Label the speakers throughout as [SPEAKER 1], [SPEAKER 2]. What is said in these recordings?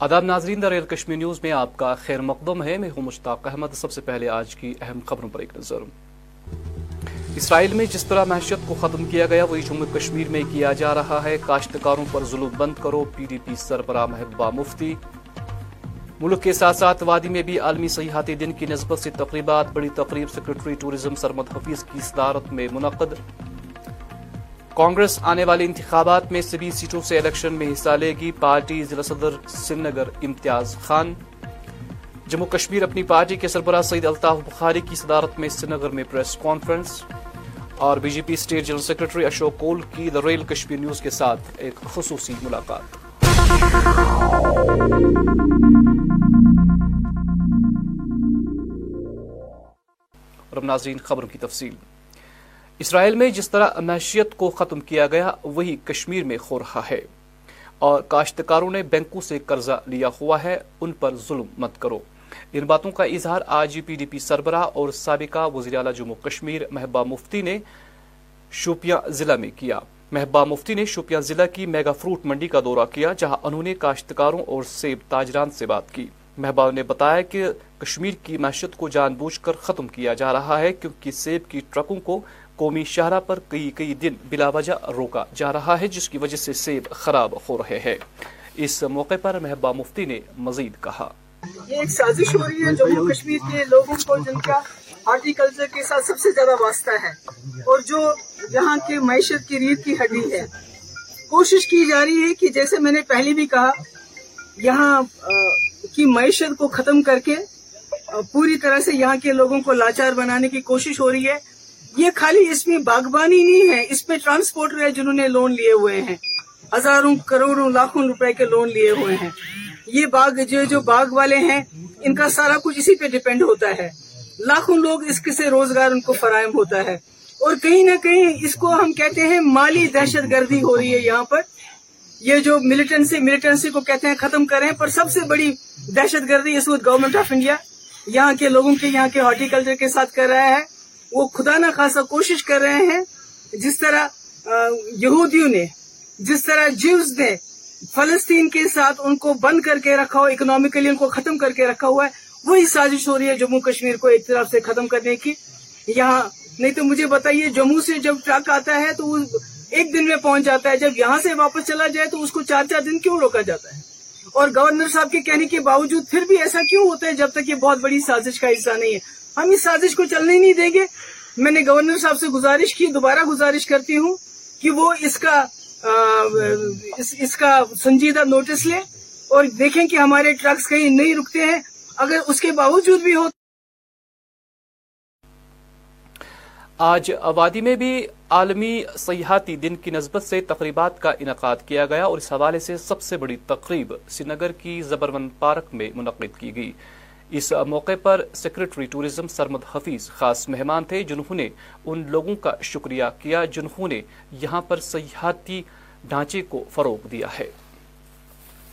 [SPEAKER 1] آداب ناظرین rail Kashmir news میں آپ کا خیر مقدم ہے۔ میں ہوں مشتاق احمد۔ سب سے پہلے آج کی اہم خبروں پر ایک نظر۔ اسرائیل میں جس طرح معیشت کو ختم کیا گیا، وہی جموں کشمیر میں کیا جا رہا ہے۔ کاشتکاروں پر ظلم بند کرو۔ پی ڈی پی سربراہ محبوبہ مفتی ملک کے ساتھ ساتھ وادی میں بھی عالمی سیاحتی دن کی نسبت سے تقریبات۔ بڑی تقریب، سیکرٹری ٹورزم سرمد حفیظ کی صدارت میں منعقد۔ کانگریس آنے والے انتخابات میں سبھی سیٹوں سے الیکشن میں حصہ لے گی پارٹی ضلع صدر سری نگر امتیاز خان۔ جموں کشمیر اپنی پارٹی کے سربراہ سعید الطاف بخاری کی صدارت میں سری نگر میں پریس کانفرنس۔ اور B J P state general secretary Ashok Koul کی دا ریل کشمیر نیوز کے ساتھ ایک خصوصی ملاقات۔ ناظرین خبروں کی تفصیل۔ اسرائیل میں جس طرح معیشت کو ختم کیا گیا، وہی کشمیر میں ہو رہا ہے۔ اور کاشتکاروں نے بینکوں سے قرضہ لیا ہوا ہے، ان پر ظلم مت کرو۔ ان باتوں کا اظہار آج پی ڈی پی سربراہ اور سابقہ وزیر اعلی جموں کشمیر محبا مفتی نے شوپیاں ضلع میں کیا۔ محبا مفتی نے شوپیاں ضلع کی میگا فروٹ منڈی کا دورہ کیا، جہاں انہوں نے کاشتکاروں اور سیب تاجران سے بات کی۔ محبا نے بتایا کہ کشمیر کی معیشت کو جان بوجھ کر ختم کیا جا رہا ہے، کیونکہ سیب کی ٹرکوں کو قومی شاہراہ پر کئی کئی دن بلا وجہ روکا جا رہا ہے، جس کی وجہ سے سیب خراب ہو رہے ہیں۔ اس موقع پر محبا مفتی نے مزید کہا۔
[SPEAKER 2] یہ ایک سازش ہو رہی ہے، جموں کشمیر کے لوگوں کو، جن کا ہارٹیکلچر کے ساتھ سب سے زیادہ واسطہ ہے۔ اور جو یہاں کے معیشت کی ریت کی ہڈی ہے۔ کوشش کی جا رہی ہے کہ جیسے میں نے پہلے بھی کہا، یہاں کی معیشت کو ختم کر کے پوری طرح سے یہاں کے لوگوں کو لاچار بنانے کی کوشش ہو رہی ہے۔ یہ خالی اس میں باغبانی نہیں ہے، اس میں ٹرانسپورٹر ہے جنہوں نے لون لیے ہوئے ہیں۔ ہزاروں، کروڑوں، لاکھوں روپے کے لون لیے ہوئے ہیں۔ یہ باغ، جو جو باغ والے ہیں، ان کا سارا کچھ اسی پہ ڈپینڈ ہوتا ہے۔ لاکھوں لوگ اس سے روزگار ان کو فراہم ہوتا ہے۔ اور کہیں نہ کہیں اس کو ہم کہتے ہیں مالی دہشت گردی ہو رہی ہے یہاں پر۔ یہ جو ملیٹنسی ملیٹنسی کو کہتے ہیں، ختم کریں پر سب سے بڑی دہشت گردی اس وقت گورنمنٹ آف انڈیا یہاں کے لوگوں کے، یہاں کے ہارٹیکلچر کے ساتھ کر رہا ہے۔ وہ خدا نہ خاصا کوشش کر رہے ہیں جس طرح یہودیوں نے، جس طرح جیوز نے فلسطین کے ساتھ ان کو بند کر کے رکھا ہو اکنامیکلی ان کو ختم کر کے رکھا ہوا ہے، وہی سازش ہو رہی ہے جموں کشمیر کو ایک طرف سے ختم کرنے کی۔ یہاں، نہیں تو مجھے بتائیے، جموں سے جب ٹرک آتا ہے تو وہ ایک دن میں پہنچ جاتا ہے، جب یہاں سے واپس چلا جائے تو اس کو چار چار دن کیوں روکا جاتا ہے؟ اور گورنر صاحب کے کہنے کے باوجود پھر بھی ایسا کیوں ہوتا ہے جب تک یہ بہت بڑی سازش کا حصہ نہیں ہے؟ ہم اس سازش کو چلنے نہیں دیں گے۔ میں نے گورنر صاحب سے گزارش کی، دوبارہ گزارش کرتی ہوں کہ وہ اس کا اس کا سنجیدہ نوٹس لے اور دیکھیں کہ ہمارے ٹرکس کہیں نہیں رکتے ہیں۔ اگر اس کے باوجود بھی ہو۔
[SPEAKER 1] آج آبادی میں بھی عالمی سیاحتی دن کی نسبت سے تقریبات کا انعقاد کیا گیا اور اس حوالے سے سب سے بڑی تقریب سری نگر کی زبرون پارک میں منعقد کی گئی۔ اس موقع پر سیکرٹری ٹورزم سرمد حفیظ خاص مہمان تھے جنہوں نے ان لوگوں کا شکریہ کیا جنہوں نے یہاں پر سیاحتی ڈھانچے کو فروغ دیا ہے۔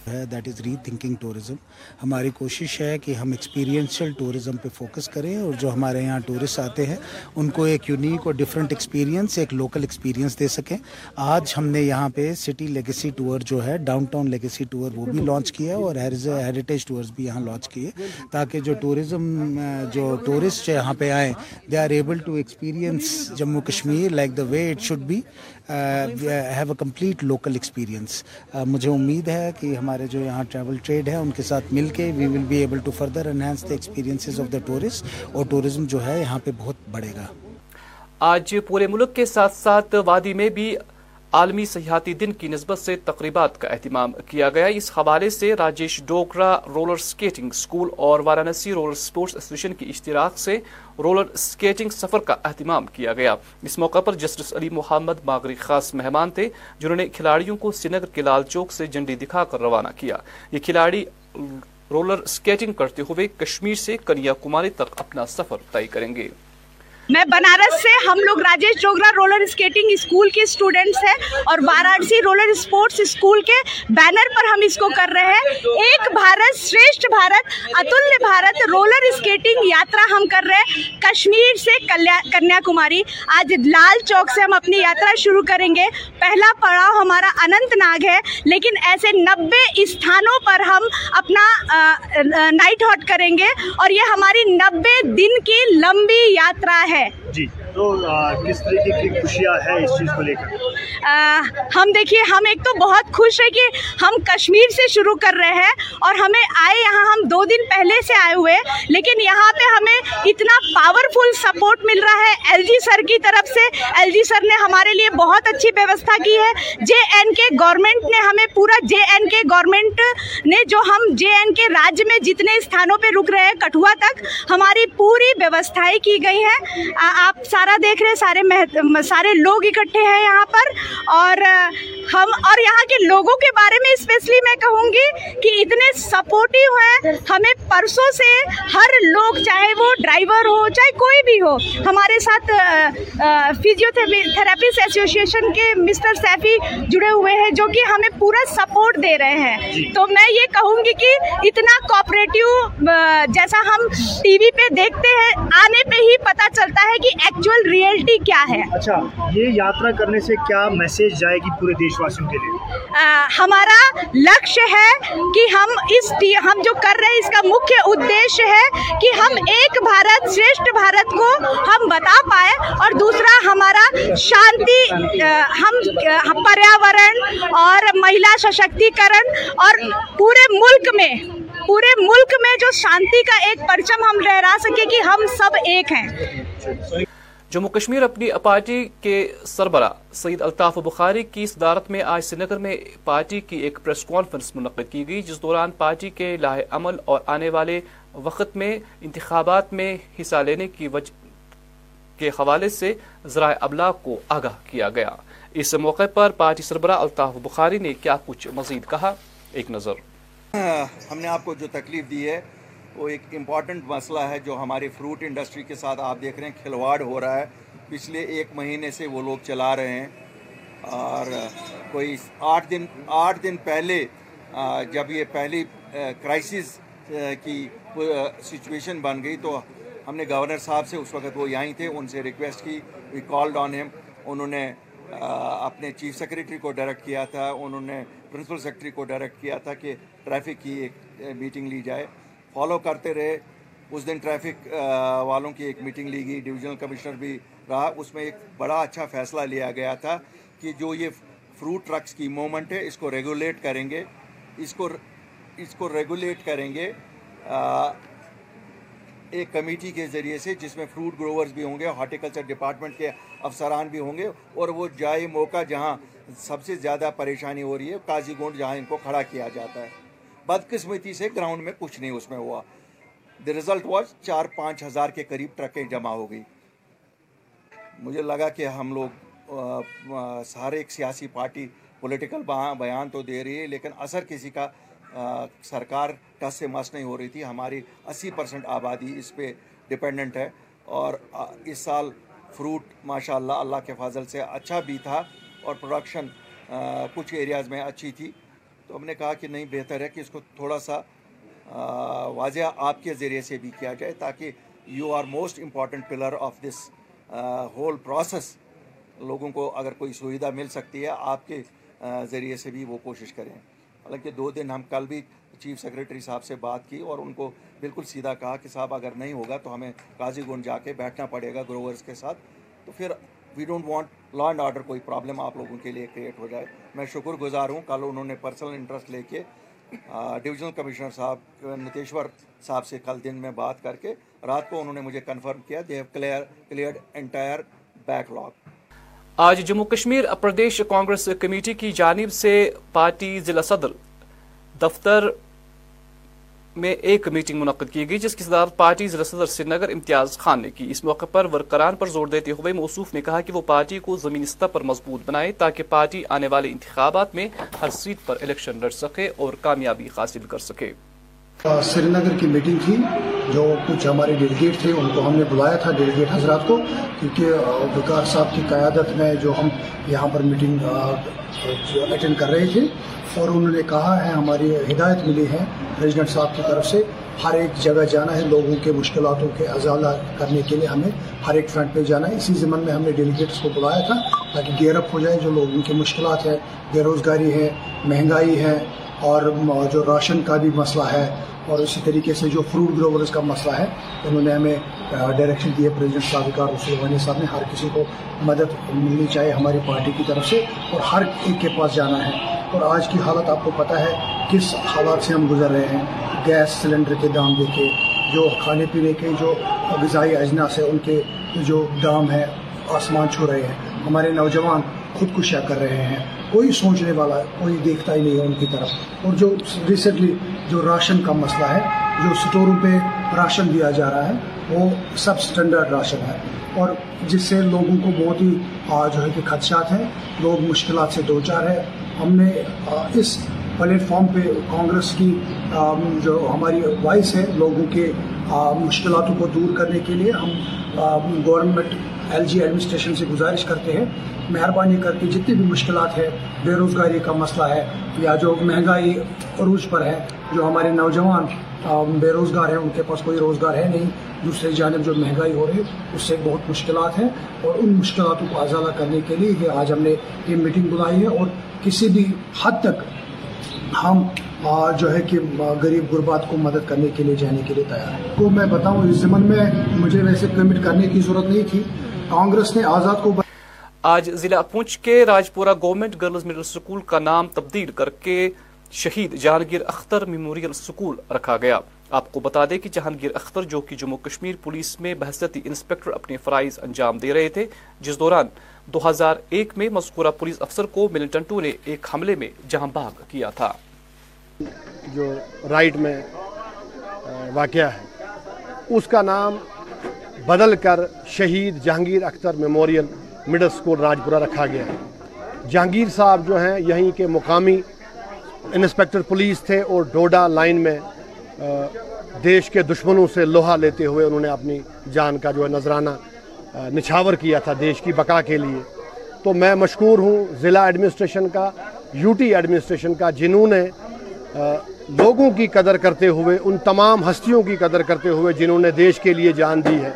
[SPEAKER 3] ہے that is rethinking tourism ہماری کوشش ہے کہ ہم ایکسپیرینشل ٹورزم پہ فوکس کریں اور جو ہمارے یہاں ٹورسٹ آتے ہیں، ان کو ایک یونیک اور ڈفرینٹ ایکسپیرینس ایک لوکل ایکسپیرینس دے سکیں۔ آج ہم نے یہاں پہ سٹی لیگیسی ٹور جو ہے ڈاؤن ٹاؤن لیگیسی ٹور وہ بھی لانچ کیا ہے اور ہیریٹیج ٹورز بھی یہاں لانچ کیے۔ تاکہ جو ٹورزم جو ٹورسٹ یہاں پہ آئیں they are able to experience Jammu Kashmir like the way it should be have a complete local experience مجھے امید ہے کہ ہمارے جو یہاں ٹریول ٹریڈ ہے ان کے ساتھ مل کے we will be able to further enhance the experiences of the tourist اور ٹورزم جو ہے، یہاں پہ بہت بڑھے گا۔
[SPEAKER 1] آج پورے ملک کے ساتھ ساتھ وادی میں بھی عالمی سیاحتی دن کی نسبت سے تقریبات کا اہتمام کیا گیا۔ اس حوالے سے Rajesh Dokra roller skating school اور وارانسی رولر سپورٹس ایسوسیشن کی اشتراک سے رولر سکیٹنگ سفر کا اہتمام کیا گیا۔ اس موقع پر جسٹس علی محمد ماغری خاص مہمان تھے جنہوں نے کھلاڑیوں کو سری نگر کے لال چوک سے جنڈی دکھا کر روانہ کیا۔ یہ کھلاڑی رولر سکیٹنگ کرتے ہوئے کشمیر سے کنیا کماری تک اپنا سفر طے کریں گے۔
[SPEAKER 4] میں بنارس سے ہم لوگ Rajesh Jogra roller skating school کے اسٹوڈنٹس ہیں اور وارانسی رولر اسپورٹس اسکول کے بینر پر ہم اس کو کر رہے ہیں۔ ایک بھارت شریشٹھ بھارت اتلیہ بھارت رولر اسکیٹنگ یاترا ہم کر رہے ہیں۔ کشمیر سے کنیا کماری آج لال چوک سے ہم اپنی یاترا شروع کریں گے۔ پہلا پڑاؤ ہمارا اننت ناگ ہے، لیکن ایسے نبے استھانوں پر ہم اپنا نائٹ ہاٹ کریں گے۔ اور یہ ہماری نبے دن کی لمبی یاترا ہے۔ ہے۔
[SPEAKER 5] جی۔ تو کس طریقے کی خوشیاں ہیں اس چیز کو لے کر؟
[SPEAKER 4] ہم دیکھیے، ہم ایک تو بہت خوش ہے کہ ہم کشمیر سے شروع کر رہے ہیں اور ہمیں آئے، یہاں ہم دو دن پہلے سے آئے ہوئے، لیکن یہاں پہ ہمیں اتنا پاورفل سپورٹ مل رہا ہے ایل جی سر کی طرف سے۔ ایل جی سر نے ہمارے لیے بہت اچھی ویوستھا کی ہے۔ جے این کے گورنمنٹ نے ہمیں پورا جے این کے گورنمنٹ نے جو ہم جے این کے راج میں جتنے استھانوں پہ رک رہے ہیں، کٹھوا تک ہماری پوری ویوستھائیں کی گئی ہیں آپ سارا نظارہ دیکھ رہے ہیں سارے سارے لوگ اکٹھے ہیں یہاں پر اور ہم اور یہاں کے لوگوں کے بارے میں اسپیشلی میں کہوں گی کہ اتنے سپورٹیو ہیں۔ ہمیں پرسوں سے ہر لوگ چاہے وہ ڈرائیور ہو چاہے کوئی بھی ہو ہمارے ساتھ فزیو تھراپسٹ ایسوسیشن کے مسٹر سیفی جڑے ہوئے ہیں جو کہ ہمیں پورا سپورٹ دے رہے ہیں۔ جی۔ تو میں یہ کہوں گی کہ اتنا کوپریٹیو جیسا ہم ٹی وی پہ دیکھتے ہیں آنے پہ ہی پتہ چلتا ہے کہ ایکچوئل ایکچوئل ریئلٹی کیا ہے
[SPEAKER 5] اچھا یہ یاترا کرنے سے کیا میسج جائے گی پورے دیش واسیوں کے لیے؟
[SPEAKER 4] ہمارا لکشیہ ہے کہ ہم اس ہم جو کر رہے ہیں اس کا مکھیہ ادیش ہے کہ ہم ایک بھارت شریشٹھ بھارت کو ہم بتا پائے اور دوسرا ہمارا شانتی ہم پریاورن اور مہیلا سشکتیکرن اور پورے ملک میں پورے ملک میں جو شانتی کا ایک پرچم ہم لہرا سکے کہ ہم سب ایک ہیں۔
[SPEAKER 1] جموں کشمیر اپنی پارٹی کے سربراہ سعید الطاف بخاری کی صدارت میں آج سری نگر میں پارٹی کی ایک پریس کانفرنس منعقد کی گئی، جس دوران پارٹی کے لاہ عمل اور آنے والے وقت میں انتخابات میں حصہ لینے کی وجہ کے حوالے سے ذرائع ابلاغ کو آگاہ کیا گیا۔ اس موقع پر پارٹی سربراہ الطاف بخاری نے کیا کچھ مزید کہا؟ ایک نظر۔
[SPEAKER 6] ہاں، ہم نے آپ کو جو تکلیف دی ہے وہ ایک امپورٹنٹ مسئلہ ہے جو ہماری فروٹ انڈسٹری کے ساتھ آپ دیکھ رہے ہیں، کھلواڑ ہو رہا ہے۔ پچھلے ایک مہینے سے وہ لوگ چلا رہے ہیں۔ اور کوئی آٹھ دن آٹھ دن پہلے جب یہ پہلی کرائسس کی سچویشن بن گئی تو ہم نے گورنر صاحب سے اس وقت وہ یہاں تھے، ان سے ریکویسٹ کی۔ وی کالڈ آن ہیم انہوں نے اپنے چیف سیکرٹری کو ڈائریکٹ کیا تھا۔ انہوں نے پرنسپل سیکرٹری کو ڈائریکٹ کیا تھا کہ ٹریفک کی ایک میٹنگ لی جائے۔ فالو کرتے رہے۔ اس دن ٹریفک والوں کی ایک میٹنگ لی گئی ڈیویژنل کمشنر بھی رہا۔ اس میں ایک بڑا اچھا فیصلہ لیا گیا تھا کہ جو یہ فروٹ ٹرکس کی مومنٹ ہے، اس کو ریگولیٹ کریں گے۔ اس کو اس کو ریگولیٹ کریں گے ایک کمیٹی کے ذریعے سے، جس میں فروٹ گروورز بھی ہوں گے، ہارٹیکلچر ڈپارٹمنٹ کے افسران بھی ہوں گے۔ اور وہ جائے موقع جہاں سب سے زیادہ پریشانی ہو رہی ہے، قاضی گونڈ، جہاں ان کو کھڑا کیا جاتا ہے۔ بدقسمتی سے گراؤنڈ میں کچھ نہیں اس میں ہوا۔ دی ریزلٹ واز چار پانچ ہزار کے قریب ٹرکیں جمع ہو گئی مجھے لگا کہ ہم لوگ سارے ایک سیاسی پارٹی پولیٹیکل بیان تو دے رہی ہے، لیکن اثر کسی کا سرکار ٹس سے مس نہیں ہو رہی تھی۔ ہماری اسی پرسنٹ آبادی اس پہ ڈپینڈنٹ ہے۔ اور اس سال فروٹ ماشاء اللہ اللہ کے فضل سے اچھا بھی تھا اور پروڈکشن کچھ ایریاز میں اچھی تھی۔ تو ہم نے کہا کہ نہیں، بہتر ہے کہ اس کو تھوڑا سا واضح آپ کے ذریعے سے بھی کیا جائے تاکہ you are most important pillar of this whole process لوگوں کو اگر کوئی سویدھا مل سکتی ہے، آپ کے ذریعے سے بھی وہ کوشش کریں۔ حالانکہ دو دن ہم کل بھی چیف سیکرٹری صاحب سے بات کی اور ان کو بالکل سیدھا کہا کہ صاحب اگر نہیں ہوگا تو ہمیں قاضی گن جا کے بیٹھنا پڑے گا گروورز کے ساتھ۔ تو پھر we don't want law and order کوئی پرابلم آپ لوگوں کے لیے کریٹ ہو جائے۔ میں شکر گزار ہوں، کل انہوں نے پرسنل انٹرسٹ لے کے ڈویژنل کمشنر صاحب، نتیشور صاحب سے کل دن میں بات کر کے، رات کو انہوں نے مجھے کنفرم کیا they have clear cleared entire backlog
[SPEAKER 1] آج جموں کشمیر پردیش کانگریس کمیٹی کی جانب سے پارٹی ضلع صدر دفتر میں ایک میٹنگ منعقد کی گئی جس کی صدارت پارٹی ضلع صدر سری نگر امتیاز خان نے کی۔ اس موقع پر ورکران پر زور دیتے ہوئے موصوف نے کہا کہ وہ پارٹی کو زمین سطح پر مضبوط بنائے تاکہ پارٹی آنے والے انتخابات میں ہر سیٹ پر الیکشن لڑ سکے اور کامیابی حاصل کر سکے۔
[SPEAKER 7] سری نگر کی میٹنگ تھی، جو کچھ ہمارے ڈیلیگیٹ تھے، ان کو ہم نے بلایا تھا ڈیلیگیٹ حضرات کو، کیونکہ وکار صاحب کی قیادت میں جو ہم یہاں پر میٹنگ اٹینڈ کر رہے تھے، اور انہوں نے کہا ہے، ہماری ہدایت ملی ہے پریزیڈنٹ صاحب کی طرف سے، ہر ایک جگہ جانا ہے، لوگوں کے مشکلاتوں کے ازالہ کرنے کے لیے ہمیں ہر ایک فرنٹ پہ جانا ہے۔ اسی ضمن میں ہم نے ڈیلیگیٹس کو بلایا تھا، تاکہ گیئر اپ ہو جائے جو لوگوں کے مشکلات ہے بے روزگاری ہے، مہنگائی ہے، اور جو راشن کا بھی مسئلہ ہے اور اسی طریقے سے جو فروٹ گروورز کا مسئلہ ہے، انہوں نے ہمیں ڈائریکشن دی ہے پریزیڈنٹ صاحب رسول غنی صاحب نے، ہر کسی کو مدد ملنی چاہیے ہماری پارٹی کی طرف سے اور ہر ایک کے پاس جانا ہے۔ اور آج کی حالت آپ کو پتہ ہے کس حالات سے ہم گزر رہے ہیں۔ گیس سلنڈر کے دام دیکھے جو کھانے پینے کے جو غذائی اجناس ہے ان کے جو دام ہے آسمان چھو رہے ہیں۔ ہمارے نوجوان خودکشیاں کر رہے ہیں۔ کوئی سوچنے والا، کوئی دیکھتا ہی نہیں ہے ان کی طرف۔ اور جو ریسنٹلی جو راشن کا مسئلہ ہے، جو سٹوروں پہ راشن دیا جا رہا ہے، وہ سب سٹینڈرڈ راشن ہے۔ اور جس سے لوگوں کو بہت ہی جو ہے کہ خدشات ہیں، لوگ مشکلات سے دو چار ہے ہم نے اس پلیٹ فارم پہ کانگریس کی جو ہماری وائس ہے، لوگوں کے مشکلاتوں کو دور کرنے کے لیے ہم گورنمنٹ ایل جی ایڈمنسٹریشن سے گزارش کرتے ہیں، مہربانی کر کے جتنی بھی مشکلات ہے بے روزگاری کا مسئلہ ہے یا جو مہنگائی عروج پر ہے، جو ہمارے نوجوان بے روزگار ہیں، ان کے پاس کوئی روزگار ہے نہیں۔ دوسری جانب جو مہنگائی ہو رہی ہے اس سے بہت مشکلات ہیں اور ان مشکلاتوں کو ازالہ کرنے کے لیے یہ آج ہم نے یہ میٹنگ بلائی ہے اور کسی بھی حد تک ہم جو ہے کہ غریب غربات کو مدد کرنے کے لیے جانے کے لیے تیار ہیں۔ کو میں بتاؤں، اس زمن میں مجھے ویسے کمٹ کرنے کی ضرورت نہیں تھی۔ کانگریس نے آزاد کو
[SPEAKER 1] آج ضلع پونچھ کے Rajpura government girls middle school کا نام تبدیل کر کے شہید جہانگیر اختر میموریل سکول رکھا گیا۔ آپ کو بتا دیں کہ جہانگیر اختر جو کہ جموں کشمیر پولیس میں بحثتی انسپیکٹر اپنے فرائض انجام دے رہے تھے جس دوران دو ہزار ایک میں مذکورہ پولیس افسر کو ملنٹنٹو نے ایک حملے میں جہاں باغ کیا تھا۔
[SPEAKER 8] جو رائٹ میں واقعہ ہے اس کا نام بدل کر Shaheed Jahangir Akhtar memorial middle school Rajpura رکھا گیا ہے۔ جہانگیر صاحب جو ہیں، یہیں کے مقامی انسپیکٹر پولیس تھے اور ڈوڈا لائن میں دیش کے دشمنوں سے لوہا لیتے ہوئے انہوں نے اپنی جان کا جو ہے نذرانہ نچھاور کیا تھا دیش کی بقا کے لیے۔ تو میں مشکور ہوں ضلع ایڈمنسٹریشن کا، یو ٹی ایڈمنسٹریشن کا، جنہوں نے لوگوں کی قدر کرتے ہوئے، ان تمام ہستیوں کی قدر کرتے ہوئے جنہوں نے دیش کے لیے جان دی ہے۔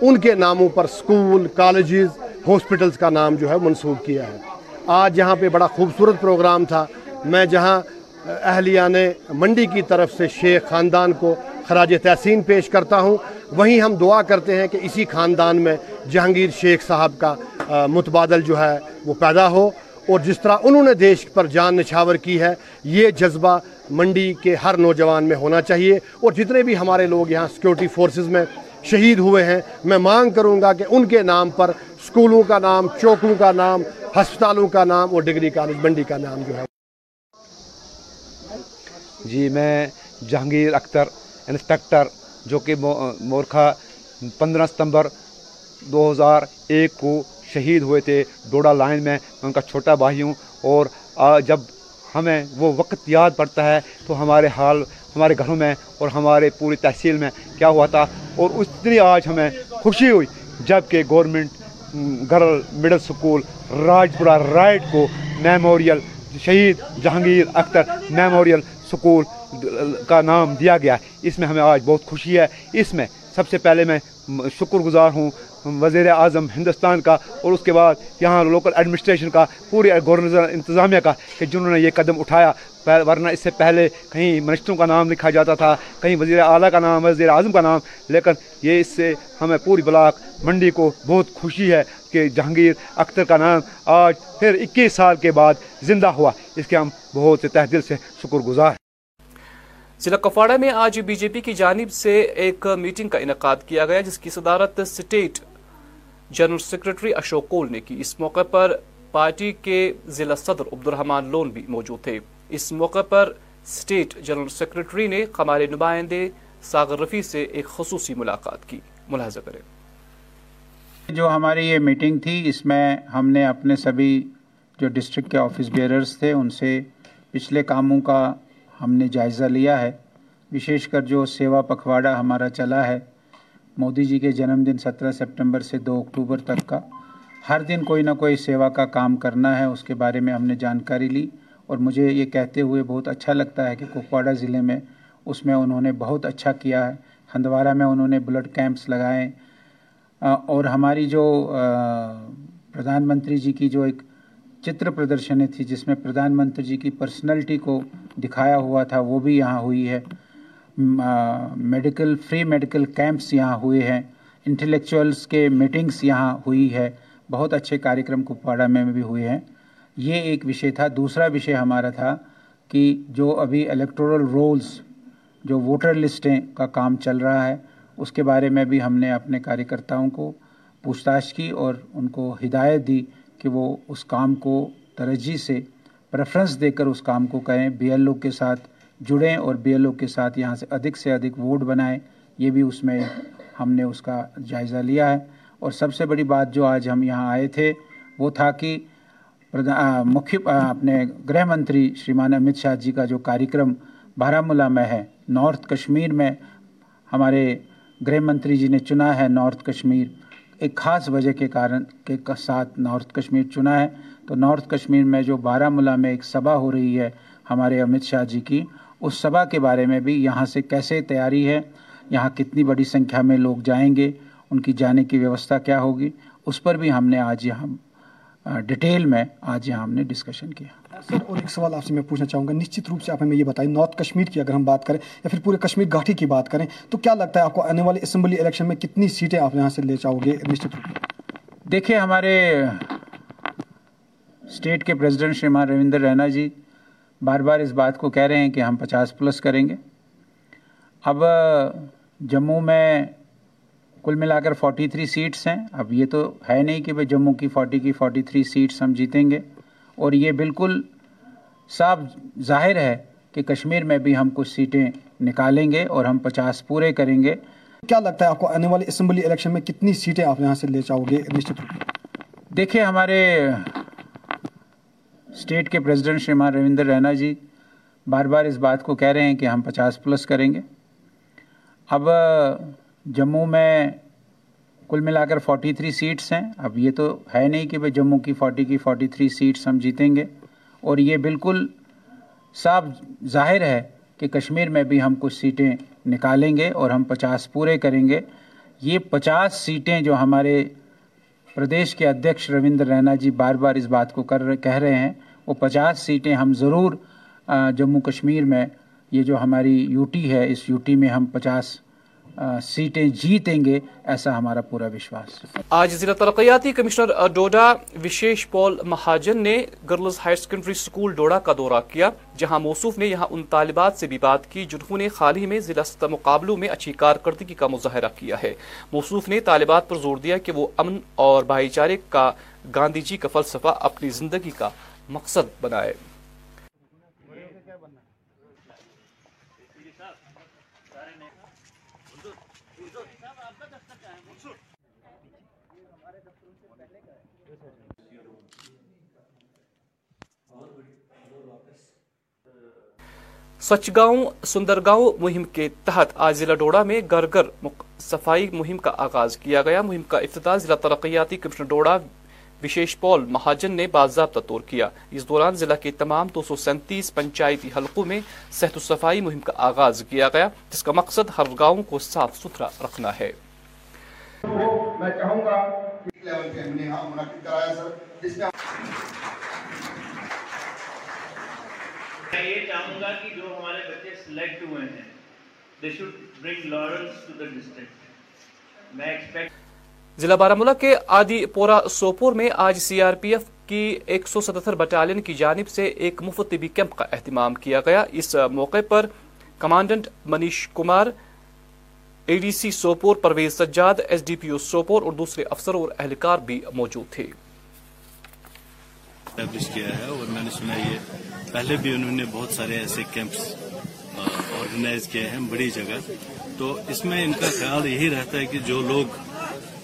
[SPEAKER 8] ان کے ناموں پر سکول، کالجز، ہاسپٹلز کا نام جو ہے منسوخ کیا ہے۔ آج یہاں پہ بڑا خوبصورت پروگرام تھا۔ میں جہاں اہلیہ نے منڈی کی طرف سے شیخ خاندان کو خراج تحسین پیش کرتا ہوں، وہیں ہم دعا کرتے ہیں کہ اسی خاندان میں جہانگیر شیخ صاحب کا متبادل جو ہے وہ پیدا ہو۔ اور جس طرح انہوں نے دیش پر جان نچھاور کی ہے، یہ جذبہ منڈی کے ہر نوجوان میں ہونا چاہیے۔ اور جتنے بھی ہمارے لوگ یہاں سیکورٹی فورسز میں شہید ہوئے ہیں۔ میں مانگ کروں گا کہ ان کے نام پر سکولوں کا نام، چوکوں کا نام، ہسپتالوں کا نام اور ڈگری کالج منڈی کا نام جو ہے۔
[SPEAKER 9] جی میں جہانگیر اختر، انسپیکٹر، جو کہ مورکھا پندرہ ستمبر دو ہزار ایک کو شہید ہوئے تھے ڈوڈا لائن میں۔ ان کا چھوٹا بھائی ہوں اور جب ہمیں وہ وقت یاد پڑتا ہے تو ہمارے حال، ہمارے گھروں میں اور ہمارے پوری تحصیل میں کیا ہوا تھا۔ اور اس اتنی آج ہمیں خوشی ہوئی جبکہ government girl middle school Rajpura right کو memorial Shaheed Jahangir Akhtar memorial school کا نام دیا گیا اس میں ہمیں آج بہت خوشی ہے۔ اس میں سب سے پہلے میں شکر گزار ہوں وزیر اعظم ہندوستان کا اور اس کے بعد یہاں لوکل ایڈمنسٹریشن کا پوری گورنر انتظامیہ کا کہ جنہوں نے یہ قدم اٹھایا ورنہ اس سے پہلے کہیں منسٹروں کا نام لکھا جاتا تھا، کہیں وزیر اعلیٰ کا نام وزیر اعظم کا نام، لیکن یہ اس سے ہمیں پوری بلاک منڈی کو بہت خوشی ہے کہ جہانگیر اختر کا نام آج پھر اکیس سال کے بعد زندہ ہوا۔ اس کے ہم بہت سے تہ دل سے شکر گزار ہیں۔
[SPEAKER 1] ضلع کپواڑہ میں آج بی جے پی کی جانب سے ایک میٹنگ کا انعقاد کیا گیا، جس کی صدارت state general secretary Ashok Koul نے کی۔ اس موقع پر پارٹی کے ضلع صدر عبد الرحمان لون بھی موجود تھے۔ اس موقع پر سٹیٹ جنرل سیکرٹری نے ہمارے نمائندے ساغر رفیع سے ایک خصوصی ملاقات کی۔ ملاحظہ کریں۔
[SPEAKER 10] جو ہماری یہ میٹنگ تھی، اس میں ہم نے اپنے سبھی جو ڈسٹرکٹ کے آفس بیئررز تھے، ان سے پچھلے کاموں کا ہم نے جائزہ لیا ہے۔ وشیش کر جو سیوا پکھواڑا ہمارا چلا ہے۔ مودی جی کے جنم دن سترہ سپٹمبر سے دو اکتوبر تک کا۔ ہر دن کوئی نہ کوئی سیوا کا کام کرنا ہے، اس کے بارے میں ہم نے جانکاری لی۔ اور مجھے یہ کہتے ہوئے بہت اچھا لگتا ہے کہ کپواڑہ ضلع میں اس میں انہوں نے بہت اچھا کیا ہے۔ ہندوارہ میں انہوں نے بلڈ کیمپس لگائے۔ اور ہماری جو پردھان منتری جی کی جو ایک چتر پردرشنی تھی جس میں پردھان منتری جی کی پرسنلٹی کو دکھایا ہوا تھا، وہ بھی یہاں ہوئی ہے۔ میڈیکل فری میڈیکل کیمپس یہاں ہوئے ہیں۔ انٹلیکچوئلس کے میٹنگس یہاں ہوئی ہے۔ بہت اچھے کاریہ کپواڑہ میں بھی ہوئے ہیں۔ یہ ایک وشے تھا۔ دوسرا وشے ہمارا تھا کہ جو ابھی الیکٹورل رولز جو ووٹر لسٹیں کا کام چل رہا ہے، اس کے بارے میں بھی ہم نے اپنے کاریکرتاؤں کو پوچھ تاچھ کی اور ان کو ہدایت دی۔ کہ وہ اس کام کو ترجیح سے پریفرنس دے کر اس کام کو کریں بی ایل او کے ساتھ جڑیں اور بی ایل او کے ساتھ یہاں سے ادھک سے ادھک ووٹ بنائیں، یہ بھی اس میں ہم نے اس کا جائزہ لیا ہے۔ اور سب سے بڑی بات جو آج ہم یہاں آئے تھے، وہ تھا کہ مکھی اپنے گرہ منتری شریمان امت شاہ جی کا جو کاریہ کرم ملا میں ہے، نارتھ کشمیر میں ہمارے گرہ منتری جی نے چنا ہے نارتھ کشمیر۔ ایک خاص وجہ کے کارن کے ساتھ نارتھ کشمیر چنا ہے۔ تو نارتھ کشمیر میں جو بارہ ملا میں ایک سبھا ہو رہی ہے ہمارے امت شاہ جی کی، اس سبھا کے بارے میں بھی یہاں سے کیسے تیاری ہے، یہاں کتنی بڑی سنکھیا میں لوگ جائیں گے، ان کی جانے کی ویوستھا کیا ہوگی، اس پر بھی ہم نے آج یہاں ڈیٹیل میں آج یہاں ہم نے ڈسکشن کیا۔
[SPEAKER 11] سر، اور ایک سوال آپ سے میں پوچھنا چاہوں گا، نشچت روپ سے آپ ہمیں یہ بتائیں، نارتھ کشمیر کی اگر ہم بات کریں یا پھر پورے کشمیر گھاٹی کی بات کریں، تو کیا لگتا ہے آپ کو آنے والے اسمبلی الیکشن میں کتنی سیٹیں آپ یہاں سے لے جاؤ گے نشچت روپ
[SPEAKER 10] دیکھیں، ہمارے اسٹیٹ کے پریزیڈنٹ شریمان رویندر رینا جی بار بار اس بات کو کہہ رہے ہیں کہ ہم پچاس پلس کریں گے۔ اب، جموں میں کل ملا کر فورٹی تھری سیٹس ہیں۔ اب یہ تو ہے نہیں کہ بھائی جموں کی فورٹی کی فورٹی تھری سیٹس ہم جیتیں گے۔ اور یہ بالکل صاف ظاہر ہے کہ کشمیر میں بھی ہم کچھ سیٹیں نکالیں گے اور ہم پچاس پورے کریں گے۔
[SPEAKER 11] کیا لگتا ہے آپ کو آنے والے اسمبلی الیکشن میں کتنی سیٹیں آپ یہاں سے لے جاؤ گے
[SPEAKER 10] دیکھیں ہمارے اسٹیٹ کے پریزیڈنٹ شریمان رویندر رینا جی بار بار اس بات کو کہہ رہے ہیں کہ ہم پچاس پلس کریں گے۔ اب جموں میں کل ملا کر فورٹی تھری سیٹس ہیں۔ اب یہ تو ہے نہیں کہ بھائی جموں کی فورٹی کی فورٹی تھری سیٹس ہم جیتیں گے۔ اور یہ بالکل صاف ظاہر ہے کہ کشمیر میں بھی ہم کچھ سیٹیں نکالیں گے اور ہم پچاس پورے کریں گے۔ یہ پچاس سیٹیں جو ہمارے پردیش کے ادھیکش رویندر رینا جی بار بار اس بات کو کر کہہ رہے ہیں، وہ پچاس سیٹیں ہم ضرور جموں کشمیر میں یہ جو ہماری یوٹی ہے، اس یوٹی میں ہم پچاس سیٹیں جیتیں گے، ایسا ہمارا پورا وشواس
[SPEAKER 1] آج ضلع ترقیاتی کمشنر ڈوڈا وشیش پال مہاجن نے girls higher secondary school Doda کا دورہ کیا، جہاں موصوف نے یہاں ان طالبات سے بھی بات کی جنہوں نے حال ہی میں ضلع مقابلوں میں اچھی کارکردگی کا مظاہرہ کیا ہے۔ موصوف نے طالبات پر زور دیا کہ وہ امن اور بھائی چارے کا، گاندھی جی کا فلسفہ اپنی زندگی کا مقصد بنائے۔ سچ گاؤں، سندر سوچھ گاؤں سندرگاؤں مہم کے تحت آج ضلع ڈوڑا میں گھر گھر صفائی مہم کا آغاز کیا گیا۔ مہم کا افتتاح ضلع ترقیاتی کمشنر ڈوڑا وشیش پال مہاجن نے باضابطہ طور کیا۔ اس دوران ضلع کے تمام دو سو سینتیس پنچایتی حلقوں میں صحت و صفائی مہم کا آغاز کیا گیا جس کا مقصد ہر گاؤں کو صاف ستھرا رکھنا ہے۔
[SPEAKER 8] میں چاہوں گا
[SPEAKER 12] یہ چاہوں گا کہ جو ہمارے بچے سلیکٹ ہوئے ہیں they should bring laurels to the district میں ایکسپیکٹ
[SPEAKER 1] ضلع بارہ کے آدی پورا سوپور میں آج سی آر پی ایف کی ایک سو ستہتر بٹالین کی جانب سے ایک مفت طبی کیمپ کا اہتمام کیا گیا۔ اس موقع پر commandant Manish Kumar, A D C Sopore, Parvez Sajad, S D P O Sopore اور دوسرے افسر اور اہلکار بھی موجود تھے۔
[SPEAKER 13] کیا ہے اور میں نے سنا یہ پہلے بھی انہوں نے بہت سارے ایسے کیمپس آرگنائز کیے ہیں، بڑی جگہ۔ تو اس میں ان کا خیال یہی رہتا ہے کہ جو لوگ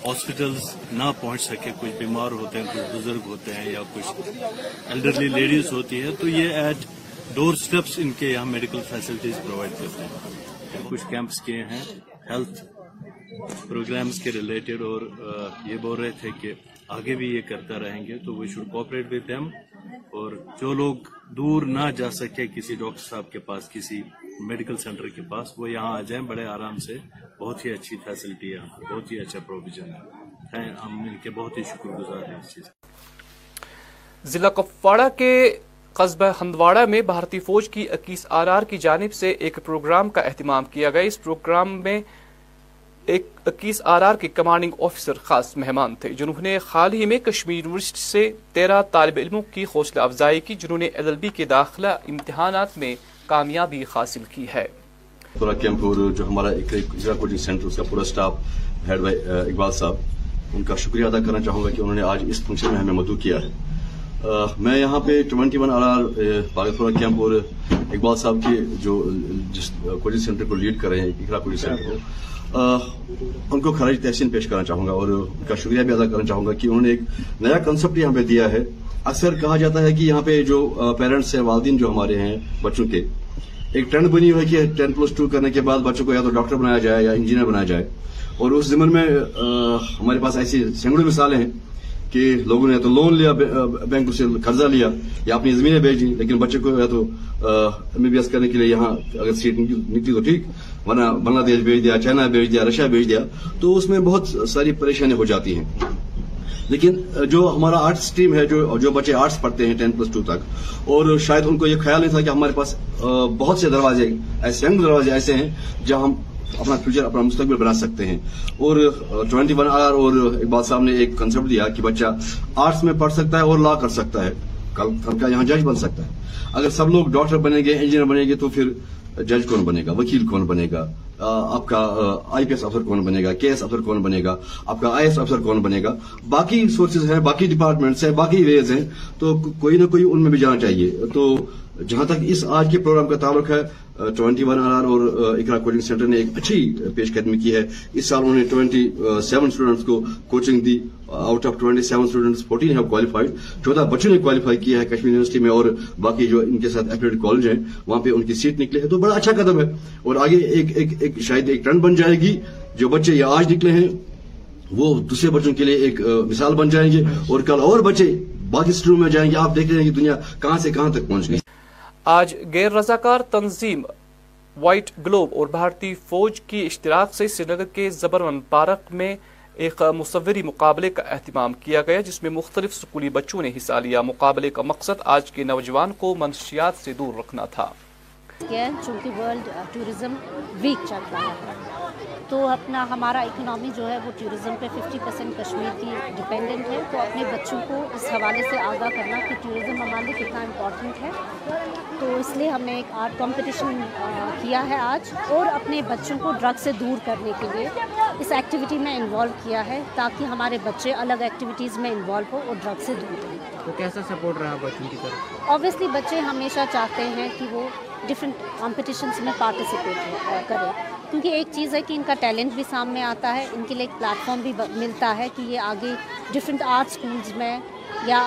[SPEAKER 13] ہاسپٹلز نہ پہنچ سکے، کچھ بیمار ہوتے ہیں، کچھ بزرگ ہوتے ہیں یا کچھ ایلڈرلی لیڈیز ہوتی ہے تو یہ ایٹ ڈور سٹپس ان کے یہاں میڈیکل فیسلٹیز پرووائڈ کرتے ہیں۔ کچھ کیمپس کیے ہیں ہیلتھ پروگرامز کے ریلیٹڈ اور یہ بول رہے تھے کہ آگے بھی یہ کرتا رہیں گے، تو we should cooperate with him اور جو لوگ دور نہ جا سکے، کسی ڈاکٹر صاحب کے پاس، کسی میڈیکل سینٹر کے پاس، وہ یہاں آ جائیں بڑے آرام سے۔ بہت ہی اچھی فیسلٹی ہے. بہت ہی اچھا پروویژن ہے. ہم مل کے بہت ہی شکر گزار ہیں اس چیز
[SPEAKER 1] ضلع کپواڑہ کے قصبہ ہندواڑہ میں بھارتی فوج کی اکیس آر آر کی جانب سے ایک پروگرام کا اہتمام کیا گیا۔ اس پروگرام میں ایک اکیس آر آر کے کمانڈنگ آفیسر خاص مہمان تھے، جنہوں نے حال ہی میں کشمیر یونیورسٹی سے تیرہ طالب علموں کی حوصلہ افزائی کی، جنہوں نے ایل ایل بی کے داخلہ امتحانات میں کامیابی حاصل کی ہے۔
[SPEAKER 14] پورا کیمپور جو ہمارا ایک کوچنگ سینٹر اس کا پورا سٹاف، ہیڈ بھائی اقبال صاحب، ان کا شکریہ ادا کرنا چاہوں گا کہ انہوں نے آج اس فنکشن میں ہمیں مدعو کیا ہے۔ میں یہاں پہ twenty one R R Baghtora camp اور اقبال صاحب کے جو جس کوچنگ سینٹر کو لیڈ کر رہے ہیں اقرا کوچنگ سینٹر کو ان کو خراج تحسین پیش کرنا چاہوں گا اور ان کا شکریہ بھی ادا کرنا چاہوں گا کہ انہوں نے ایک نیا کنسپٹ یہاں پہ دیا ہے۔ اکثر کہا جاتا ہے کہ یہاں پہ جو پیرنٹس ہیں، والدین جو ہمارے ہیں، بچوں کے ایک ٹرینڈ بنی ہوئی کہ ٹین پلس ٹو کرنے کے بعد بچوں کو یا تو ڈاکٹر بنایا جائے یا انجینئر بنایا جائے۔ اور اس زمن میں ہمارے پاس ایسی سینکڑوں مثالیں ہیں کہ لوگوں نے یا تو لون لیا بینک سے قرضہ لیا یا اپنی زمینیں بیچی لیکن بچے کو یا تو ایم بی بی ایس کرنے کے لیے یہاں اگر سیٹ نکلی تو ٹھیک، ورنہ بنگلہ دیش بھیج دیا، چائنا بھیج دیا، رشیا بھیج دیا، تو اس میں بہت ساری پریشانیاں ہو جاتی ہیں۔ لیکن جو ہمارا آرٹس ٹیم ہے، جو جو بچے آرٹس پڑھتے ہیں ٹین پلس ٹو تک، اور شاید ان کو یہ خیال نہیں تھا کہ ہمارے پاس بہت سے دروازے، ایسے ینگ دروازے ایسے ہیں جہاں ہم اپنا فیوچر اپنا مستقبل بنا سکتے ہیں۔ اور ٹوینٹی ون آر، اور اقبال صاحب نے ایک کنسپٹ دیا کہ بچہ آرٹس میں پڑھ سکتا ہے اور لا کر سکتا ہے۔ کل کا یہاں جج بن سکتا ہے۔ اگر سب لوگ ڈاکٹر بنیں گے انجینئر بنیں گے تو پھر جج کون بنے گا؟ وکیل کون بنے گا؟ آپ کا آئی پی ایس افسر کون بنے گا؟ کے ایس افسر کون بنے گا؟ آپ کا آئی ایس افسر کون بنے گا؟ باقی سورسز ہیں، باقی ڈپارٹمنٹس ہیں، باقی ویز ہیں، تو کوئی نہ کوئی ان میں بھی جانا چاہیے۔ تو جہاں تک اس آج کے پروگرام کا تعلق ہے ٹوئنٹی ون آر آر اور اقرا کوچنگ سینٹر نے ایک اچھی پیش قدمی کی ہے۔ اس سال انہوں نے ٹوئنٹی سیون اسٹوڈنٹس کو coaching the. Out of twenty seven students fourteen have qualified چودہ بچوں نے کوالیفائی کیا ہے کشمیر یونیورسٹی میں اور باقی جو ان کے ساتھ ایفیڈ کالج ہیں وہاں پہ ان کی سیٹ نکلے ہیں تو بڑا اچھا قدم ہے۔ اور آگے ایک ایک, ایک شاید ایک ٹرنڈ بن جائے گی۔ جو بچے یہ آج نکلے ہیں وہ دوسرے بچوں کے لیے ایک مثال بن جائیں گے۔ اور کل اور بچے باقی اسٹوڈیو میں جائیں گے۔ آپ دیکھ رہے ہیں کہ دنیا کہاں سے کہاں تک پہنچ گئی۔
[SPEAKER 1] آج غیر رضاکار تنظیم وائٹ گلوب اور بھارتی فوج کی اشتراک سے سری نگر کے زبرون پارک میں ایک مصوری مقابلے کا اہتمام کیا گیا، جس میں مختلف سکولی بچوں نے حصہ لیا۔ مقابلے کا مقصد آج کے نوجوان کو منشیات سے دور رکھنا تھا۔
[SPEAKER 15] کہ چونکہ ورلڈ ٹوریزم ویک چل رہا ہے۔ تو اپنا ہمارا اکنامی جو ہے وہ ٹوریزم پہ ففٹی پرسینٹ کشمیر کی ڈپینڈنٹ ہے۔ تو اپنے بچوں کو اس حوالے سے آگاہ کرنا کہ ٹوریزم ہمارے لیے کتنا امپورٹنٹ ہے۔ تو اس لیے ہم نے ایک آرٹ کمپٹیشن کیا ہے آج۔ اور اپنے بچوں کو ڈرگ سے دور کرنے کے لیے اس ایکٹیویٹی میں انوالو کیا ہے تاکہ ہمارے بچے الگ ایکٹیویٹیز میں انوالو ہو اور ڈرگ سے دور رہیں
[SPEAKER 16] تو کیسا سپورٹ رہا بچوں کی طرف؟
[SPEAKER 15] آبویسلی بچے ہمیشہ چاہتے ہیں کہ وہ ڈفرینٹ کمپٹیشنس میں پارٹیسپیٹ کریں کیونکہ ایک چیز ہے کہ ان کا ٹیلنٹ بھی سامنے آتا ہے ان کے لیے ایک پلیٹ فارم بھی ملتا ہے کہ یہ آگے ڈفرینٹ آرٹ اسکولز میں یا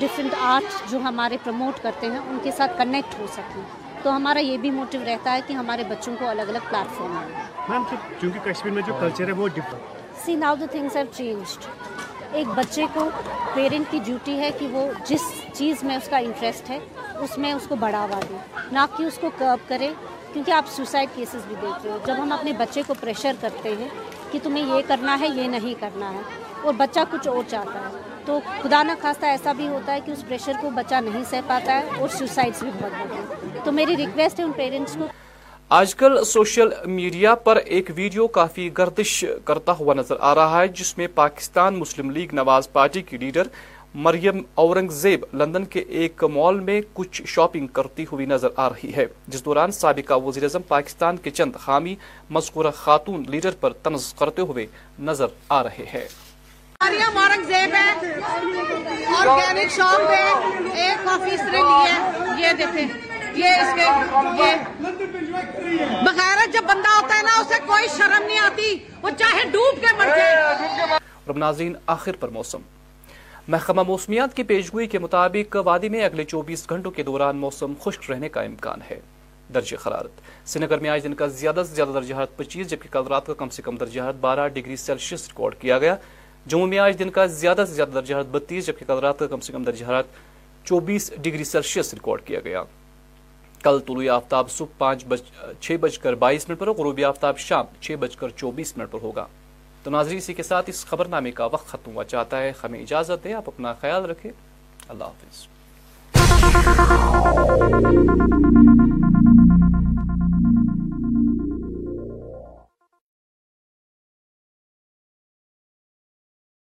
[SPEAKER 15] ڈفرینٹ آرٹ جو ہمارے پروموٹ کرتے ہیں ان کے ساتھ کنیکٹ ہو سکیں۔ تو ہمارا یہ بھی موٹیو رہتا ہے کہ ہمارے بچوں کو الگ الگ پلیٹ فارم ملے۔
[SPEAKER 17] میم چونکہ کشمیر میں جو کلچر ہے وہ different
[SPEAKER 15] see now the things have changed ایک بچے کو پیرنٹ کی ڈیوٹی ہے کہ وہ جس چیز میں اس کا انٹرسٹ ہے، اس میں اس کو بڑھاوا دے۔ نہ کہ اس کو کرب کرے، کیونکہ آپ سوسائڈ کیسز بھی دیکھ ہو۔ جب ہم اپنے بچے کو پریشر کرتے ہیں کہ تمہیں یہ کرنا ہے، یہ نہیں کرنا ہے، اور بچہ کچھ اور چاہتا ہے، تو خدا نہ خواستہ ایسا بھی ہوتا ہے کہ اس پریشر کو بچہ نہیں سہ پاتا ہے اور سوسائڈس بھی بہت ہوتے ہیں۔ تو میری ریکویسٹ ہے ان پیرنٹس کو
[SPEAKER 1] آج کل سوشل میڈیا پر ایک ویڈیو کافی گردش کرتا ہوا نظر آ رہا ہے، جس میں پاکستان مسلم لیگ نواز پارٹی کی لیڈر مریم اورنگ زیب لندن کے ایک مال میں کچھ شاپنگ کرتی ہوئی نظر آ رہی ہے۔ جس دوران سابقہ وزیراعظم پاکستان کے چند حامی مذکورہ خاتون لیڈر پر طنز کرتے ہوئے نظر آ رہے ہیں۔
[SPEAKER 18] ہمارے مورنگ زیب ہے آرگینک شاپ پہ ایک آفیس نے لی ہے۔ یہ دیکھیں، یہ اس کے، یہ۔ بغیرہ جب بندہ ہوتا ہے نا، اسے کوئی شرم نہیں آتی۔ وہ چاہے ڈوب کے مر جائے۔
[SPEAKER 1] رب ناظرین، آخر پر موسم۔ محکمہ موسمیات کی پیشگوئی کے مطابق وادی میں اگلے چوبیس گھنٹوں کے دوران موسم خشک رہنے کا امکان ہے۔ درجہ حرارت۔ سنگر میں آج دن کا زیادہ سے زیادہ درجہ حرارت پچیس، جبکہ کل رات کا کم سے کم درجہ حرارت بارہ ڈگری سیلسیس ریکارڈ کیا گیا۔ جموں میں آج دن کا زیادہ سے زیادہ درجہ حرارت بتیس، جبکہ کل رات کا کم سے کم درجہ حرارت چوبیس ڈگری سیلسیس ریکارڈ کیا گیا۔ کل طلوع آفتاب صبح پانچ بج چھ بج کر بائیس منٹ پر اور غروبی آفتاب شام چھ بج کر چوبیس منٹ پر ہوگا۔ تو ناظرین، اسی کے ساتھ اس خبر نامے کا وقت ختم ہوا چاہتا ہے۔ ہمیں اجازت دیں، آپ اپنا خیال رکھیں۔ اللہ حافظ۔